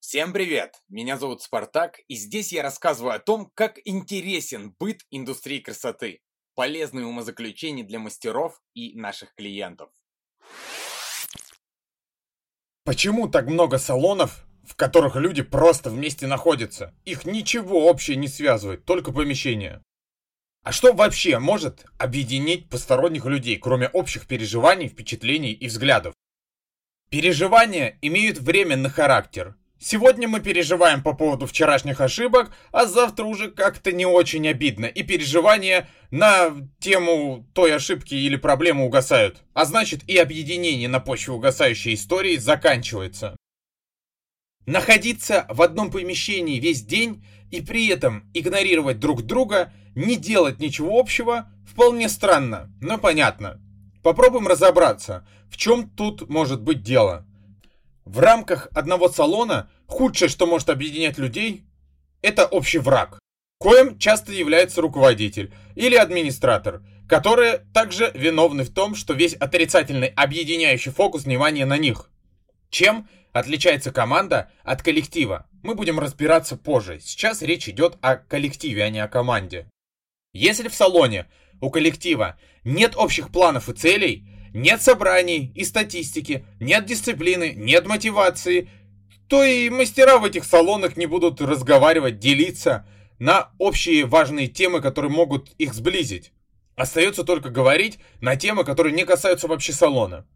Всем привет! Меня зовут Спартак, и здесь я рассказываю о том, как интересен быт индустрии красоты, полезные умозаключения для мастеров и наших клиентов. Почему так много салонов, в которых люди просто вместе находятся? Их ничего общее не связывает, только помещение. А что вообще может объединить посторонних людей, кроме общих переживаний, впечатлений и взглядов? Переживания имеют временный характер – Сегодня мы переживаем по поводу вчерашних ошибок, а завтра уже как-то не очень обидно, и переживания на тему той ошибки или проблемы угасают. А значит и объединение на почве угасающей истории заканчивается. Находиться в одном помещении весь день и при этом игнорировать друг друга, не делать ничего общего, вполне странно, но понятно. Попробуем разобраться, в чем тут может быть дело. В рамках одного салона худшее, что может объединять людей, это общий враг, коим часто является руководитель или администратор, которые также виновны в том, что весь отрицательный объединяющий фокус внимания на них. Чем отличается команда от коллектива? Мы будем разбираться позже. Сейчас речь идет о коллективе, а не о команде. Если в салоне у коллектива нет общих планов и целей, нет собраний и статистики, нет дисциплины, нет мотивации, то и мастера в этих салонах не будут разговаривать, делиться на общие важные темы, которые могут их сблизить. Остается только говорить на темы, которые не касаются вообще салона.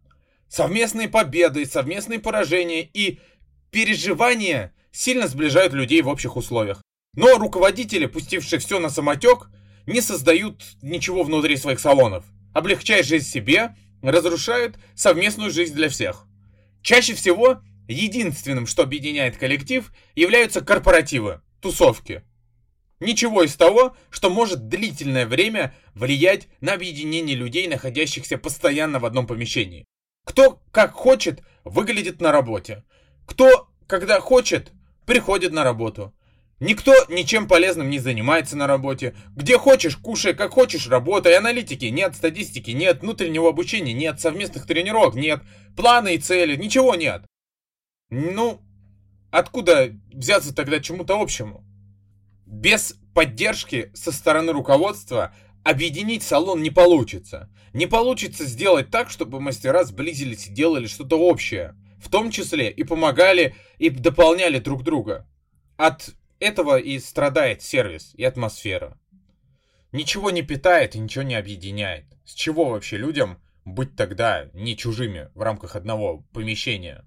Совместные победы, совместные поражения и переживания сильно сближают людей в общих условиях. Но руководители, пустившие все на самотек, не создают ничего внутри своих салонов. Облегчая жизнь себе разрушают совместную жизнь для всех. Чаще всего единственным, что объединяет коллектив, являются корпоративы, тусовки. Ничего из того, что может длительное время влиять на объединение людей, находящихся постоянно в одном помещении. Кто как хочет, выглядит на работе. Кто, когда хочет, приходит на работу. Никто ничем полезным не занимается на работе. Где хочешь, кушай, как хочешь, работай. Аналитики нет, статистики нет, внутреннего обучения нет, совместных тренировок нет, планы и цели, ничего нет. Ну, откуда взяться тогда чему-то общему? Без поддержки со стороны руководства объединить салон не получится. Не получится сделать так, чтобы мастера сблизились и делали что-то общее. В том числе и помогали, и дополняли друг друга. От этого и страдает сервис и атмосфера. Ничего не питает и ничего не объединяет. С чего вообще людям быть тогда не чужими в рамках одного помещения?